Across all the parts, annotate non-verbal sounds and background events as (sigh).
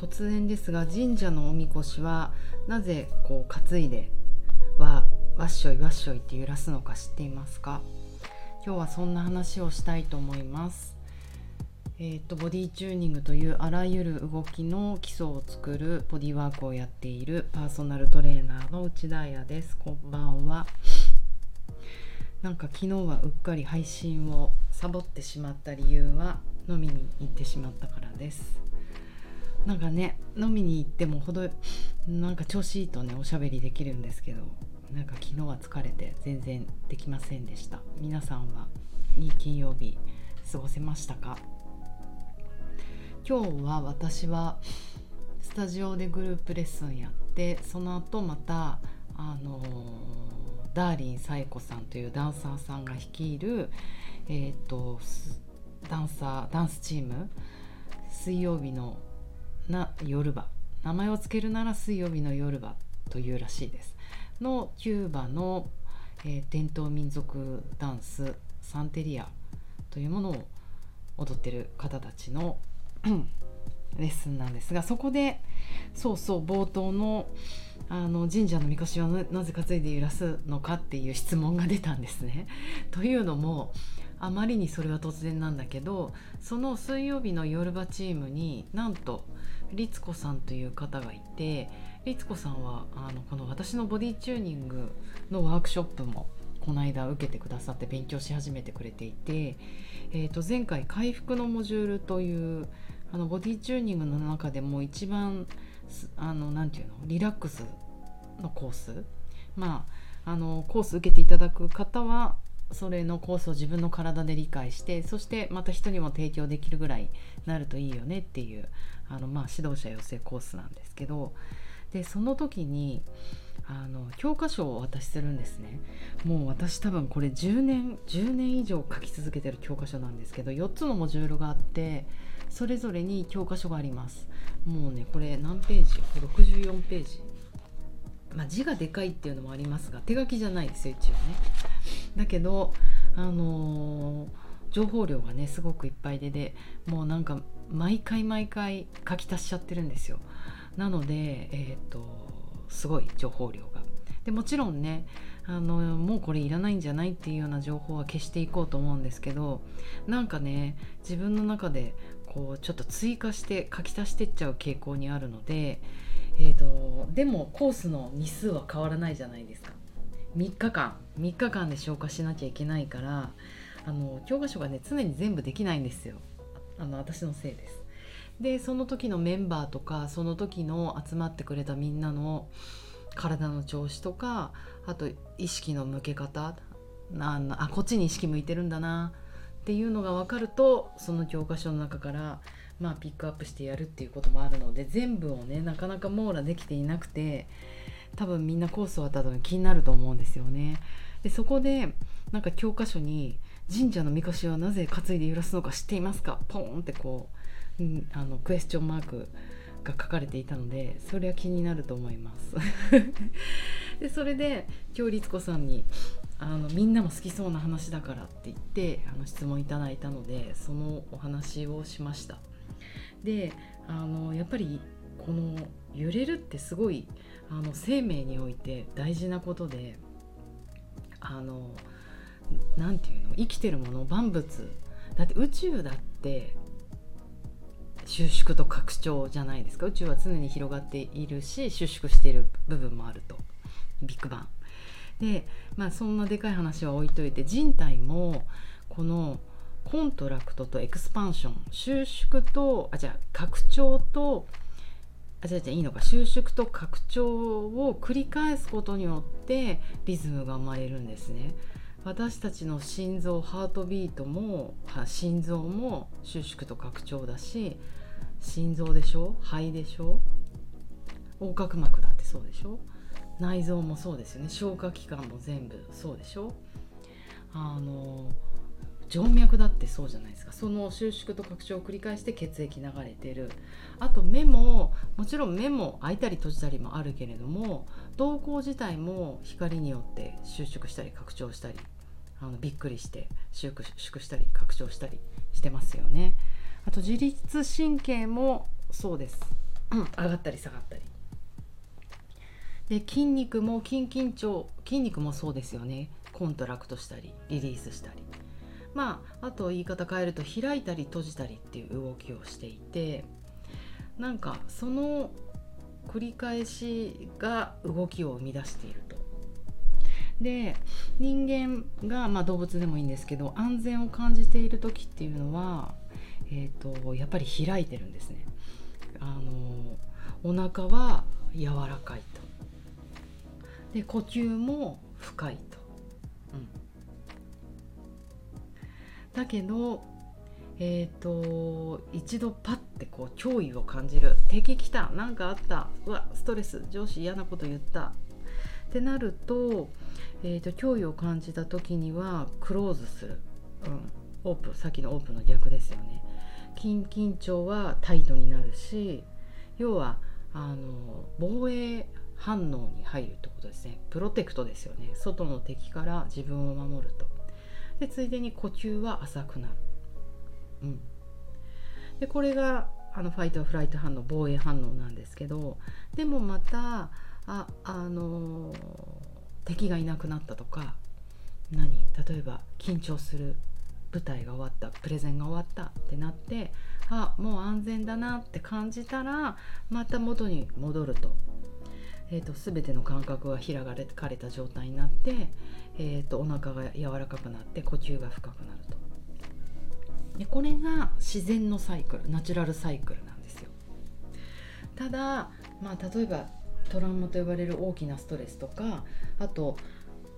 突然ですが神社のおみこしはなぜこう担いでわわっしょいわっしょいって揺らすのか知っていますか？今日はそんな話をしたいと思います。えーと、ボディチューニングというあらゆる動きの基礎を作るボディワークをやっているパーソナルトレーナーの内田彩です。こんばんは。なんか昨日はうっかり配信をサボってしまった理由は飲みに行ってしまったからです。なんかね飲みに行ってもほどなんか調子いいとねおしゃべりできるんですけどなんか昨日は疲れて全然できませんでした。皆さんはいい金曜日過ごせましたか？今日は私はスタジオでグループレッスンやってその後またあのダーリンサイコさんというダンサーさんが率いる、えーと、ダンサーダンスチーム水曜日のな夜場名前を付けるなら水曜日の夜場というらしいですのキューバの、えー、伝統民族ダンスサンテリアというものを踊ってる方たちの (clears throat) レッスンなんですがそこでそうそう冒頭のあの神社のみこしはなぜ担いで揺らすのかっていう質問が出たんですね。というのもあまりにそれは突然なんだけどその水曜日の夜場チームになんと律子さんという方がいて律子さんはあのこの私のボディチューニングのワークショップもこの間受けてくださって勉強し始めてくれていて、えー、と前回「回復のモジュール」というあのボディチューニングの中でも一番あのなていうのリラックスのコースまああのコース受けていただく方はそれのコースを自分の体で理解してそしてまた人にも提供できるぐらいなるといいよねっていうあの、まあ、指導者養成コースなんですけどでその時にあの教科書をお渡しするんですね。もう私多分これ10年10年以上書き続けてる教科書なんですけど4つのモジュールがあってそれぞれに教科書があります。もうねこれ何ページ？64ページ。まあ、字がでかいっていうのもありますが手書きじゃないですよ一応ね。だけどあのー、情報量がねすごくいっぱいででもうなんか毎回毎回書き足しちゃってるんですよ。なのでえっ、とすごい情報量が。でもちろんねあのもうこれいらないんじゃないっていうような情報は消していこうと思うんですけどなんかね自分の中でこうちょっと追加して書き足してっちゃう傾向にあるので、えーと、でもコースの日数は変わらないじゃないですか。3日間3日間で消化しなきゃいけないからあの教科書がね常に全部できないんですよ。あの私のせいです。でその時のメンバーとかその時の集まってくれたみんなの体の調子とかあと意識の向け方ああこっちに意識向いてるんだなっていうのが分かるとその教科書の中からまあピックアップしてやるっていうこともあるので全部をねなかなか網羅できていなくて多分みんなコース終わった後に気になると思うんですよね。でそこでなんか教科書に「神社のみこしはなぜ担いで揺らすのか知っていますか?」ポーンってこう、うん、あのクエスチョンマークが書かれていたのでそれは気になると思います (laughs) でそれで今日律子さんにあのみんなも好きそうな話だからって言ってあの質問いただいたのでそのお話をしましたであのやっぱりこの揺れるってすごいあの生命において大事なことであの何て言うの生きてるもの万物。だって宇宙だって収縮と拡張じゃないですか。宇宙は常に広がっているし収縮している部分もあると。ビッグバン。でまあそんなでかい話は置いといて人体もこの contract と expansion 収縮とあじゃあ拡張とあじゃあじゃあいいのか。収縮と拡張を繰り返すことによってリズムが生まれるんですね。私たちの心臓 heartbeat も心臓も収縮と拡張だし心臓でしょ？肺でしょ？横隔膜だってそうでしょ？内臓もそうですよね。消化器官も全部そうでしょ？あの静脈だってそうじゃないですか。その収縮と拡張を繰り返して血液流れてる。あと目ももちろん目も開いたり閉じたりもあるけれども瞳孔自体も光によって収縮したり拡張したりあのびっくりして収縮したり拡張したりしてますよね。あと自律神経もそうです。上がったり下がったり。で筋肉も筋緊張筋肉もそうですよね。 contract したりリリースしたり。まああと言い方変えると開いたり閉じたりっていう動きをしていてなんかその繰り返しが動きを生み出していると。で人間が、まあ、動物でもいいんですけど安全を感じている時っていうのは、えーと、やっぱり開いてるんですね。あのお腹は柔らかいと。で呼吸も深いと。うん、だけどえーと、一度パッてこう脅威を感じる。敵来た。何かあった。うわストレス。上司嫌なこと言った。ってなると,、えーと、脅威を感じた時にはクローズする、うん、オープン。さっきのオープンの逆ですよね。緊緊張はタイトになるし要はあの防衛反応に入るってことですね。プロテクトですよね。外の敵から自分を守ると。でついでに呼吸は浅くなる。うん、でこれがあのファイトフライト反応防衛反応なんですけどでもまたああの敵がいなくなったとか何？例えば緊張する舞台が終わったプレゼンが終わったってなってあもう安全だなって感じたらまた元に戻ると,、えーと、全ての感覚が開かれた状態になって、えーとお腹が柔らかくなって呼吸が深くなると。でこれが自然のサイクルナチュラルサイクルなんですよ。ただ、まあ、例えばトラウマと呼ばれる大きなストレスとかあと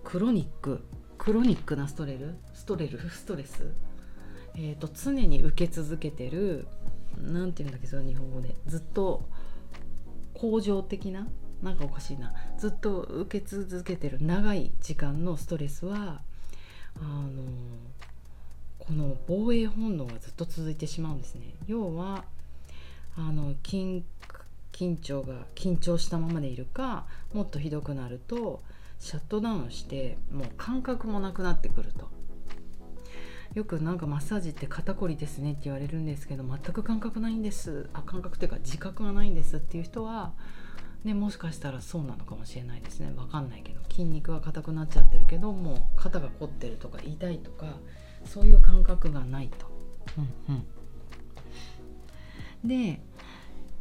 クロニッククロニックなストレルストレルストレス、えーと、常に受け続けてる何て言うんだっけそれ日本語で。ずっと恒常的ななんかおかしいな。ずっと受け続けてる長い時間のストレスはあのこの防衛本能がずっと続いてしまうんですね。要はあの緊緊張が緊張したままでいるかもっとひどくなるとシャットダウンしてもう感覚もなくなってくると。よくなんかマッサージって肩こりですねって言われるんですけど全く感覚ないんです。あ感覚というか自覚がないんですっていう人はね、もしかしたらそうなのかもしれないですね。分かんないけど。筋肉が硬くなっちゃってるけどもう肩が凝ってるとか痛いとかそういう感覚がないと。うんうん、で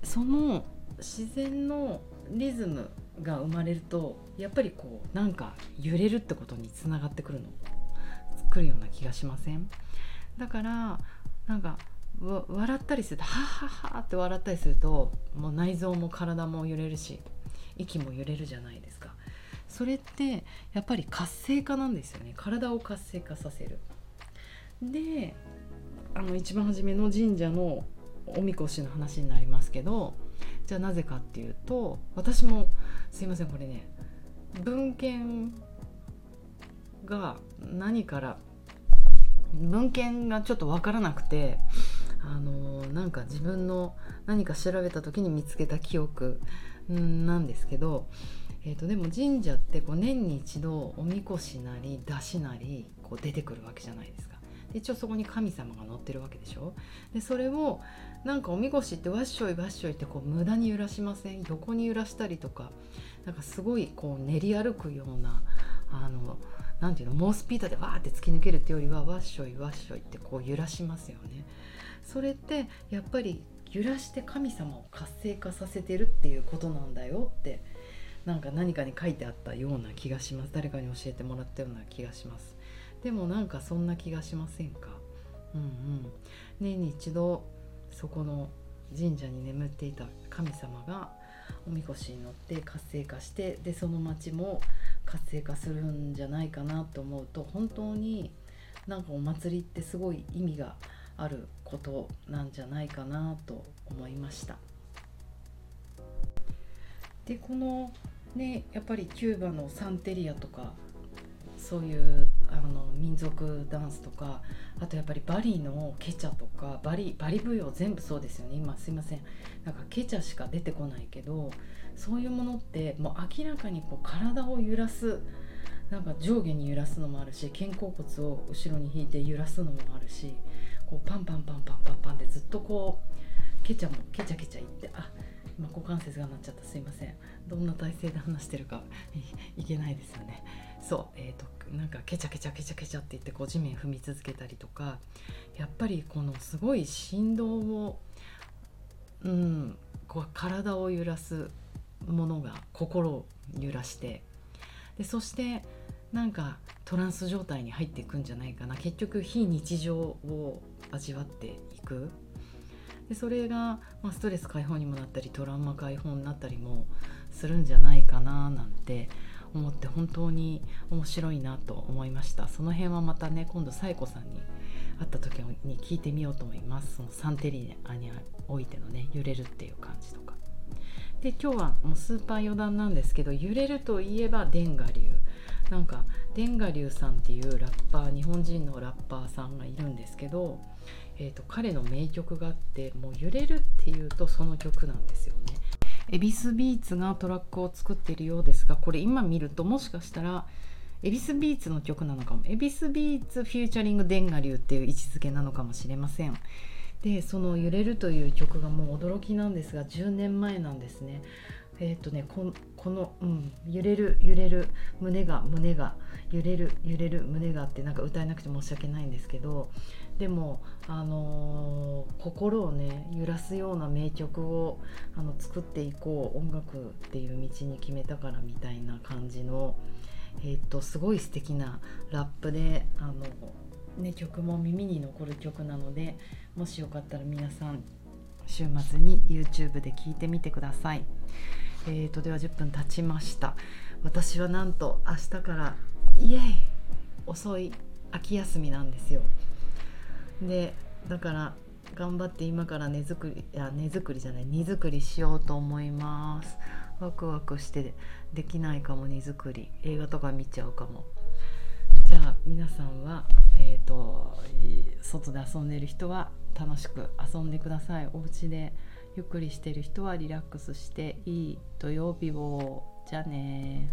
その自然のリズムが生まれるとやっぱりこうなんか揺れるってことにつながってくるの。くるような気がしません？だからなんか笑ったりするとハッハッハって笑ったりするともう内臓も体も揺れるし息も揺れるじゃないですか。それってやっぱり活性化なんですよね。体を活性化させる。であの一番初めの神社のおみこしの話になりますけどじゃあなぜかっていうと私もすいませんこれね文献が何から文献がちょっと分からなくてあのなんか自分の何か調べた時に見つけた記憶なんですけど、えー、とでも神社ってこう年に一度おみこしなり出しなりこう出てくるわけじゃないですか。一応そこに神様が乗ってるわけでしょでそれをなんかおみこしってわっしょいわっしょいってこう無駄に揺らしません？横に揺らしたりとかなんかすごいこう練り歩くようなあのなていうの猛スピードでわーって突き抜けるってよりはわっしょいわっしょいってこう揺らしますよね。それってやっぱり揺らして神様を活性化させてるっていうことなんだよってなんか何かに書いてあったような気がします。誰かに教えてもらったような気がします。でもなんかそんな気がしませんか？うんうん。年に一度そこの神社に眠っていた神様がおみこしに乗って活性化してでその町も活性化するんじゃないかなと思うと本当になんかお祭りってすごい意味があることなんじゃないかなと思いました。でこのねやっぱりキューバのサンテリアとかそういう民族ダンスとかあとやっぱりバリのケチャとかバリバリ舞踊全部そうですよね。今すいません。なんかケチャしか出てこないけどそういうものってもう明らかにこう体を揺らすなんか上下に揺らすのもあるし肩甲骨を後ろに引いて揺らすのもあるしこうパンパンパンパンパンパンってずっとこうケチャもケチャケチャ言ってあ今股関節がなっちゃった。すいません。どんな体勢で話してるかいけないですよね。そうえっ、ー、となんかケチャケチャケチャケチャって言ってこう地面踏み続けたりとかやっぱりこのすごい振動をうんこう体を揺らすものが心を揺らしてでそしてなんかトランス状態に入っていくんじゃないかな。結局非日常を味わっていく。でそれが、まあ、ストレス解放にもなったりトラウマ解放になったりもするんじゃないかななんて思って本当に面白いなと思いました。その辺はまたね今度サイコさんに会った時に聞いてみようと思います。そのサンテリアにおいてのね揺れるっていう感じとか。で今日はもうスーパー余談なんですけど揺れるといえば田我流。なんか田我流さんっていうラッパー日本人のラッパーさんがいるんですけど、えーと、彼の名曲があってもう揺れるっていうとその曲なんですよね。 EVISBEATS がトラックを作っているようですがこれ今見るともしかしたら EVISBEATS の曲なのかも EVISBEATS featuring 田我流っていう位置づけなのかもしれません。でその「揺れる」という曲がもう驚きなんですが10年前なんですね。えっ、ー、とねここの、うん、揺れる揺れる胸が胸が揺れる揺れる胸がってなんか歌えなくて申し訳ないんですけどでも、あのー、心をね揺らすような名曲をあの作っていこう音楽っていう道に決めたからみたいな感じの、えーと、とすごい素敵なラップであのね、曲も耳に残る曲なのでもしよかったら皆さん週末に YouTube で聴いてみてください。えーと、では10分経ちました。私はなんと明日からイエイ遅い秋休みなんですよ。でだから頑張って今から根作りいや根作りじゃない荷造りしようと思います。ワクワクしてできないかも荷造り。映画とか見ちゃうかも。じゃあ皆さんは、えーと、外で遊んでる人は楽しく遊んでください。お家でゆっくりしてる人はリラックスしていい土曜日を。じゃあね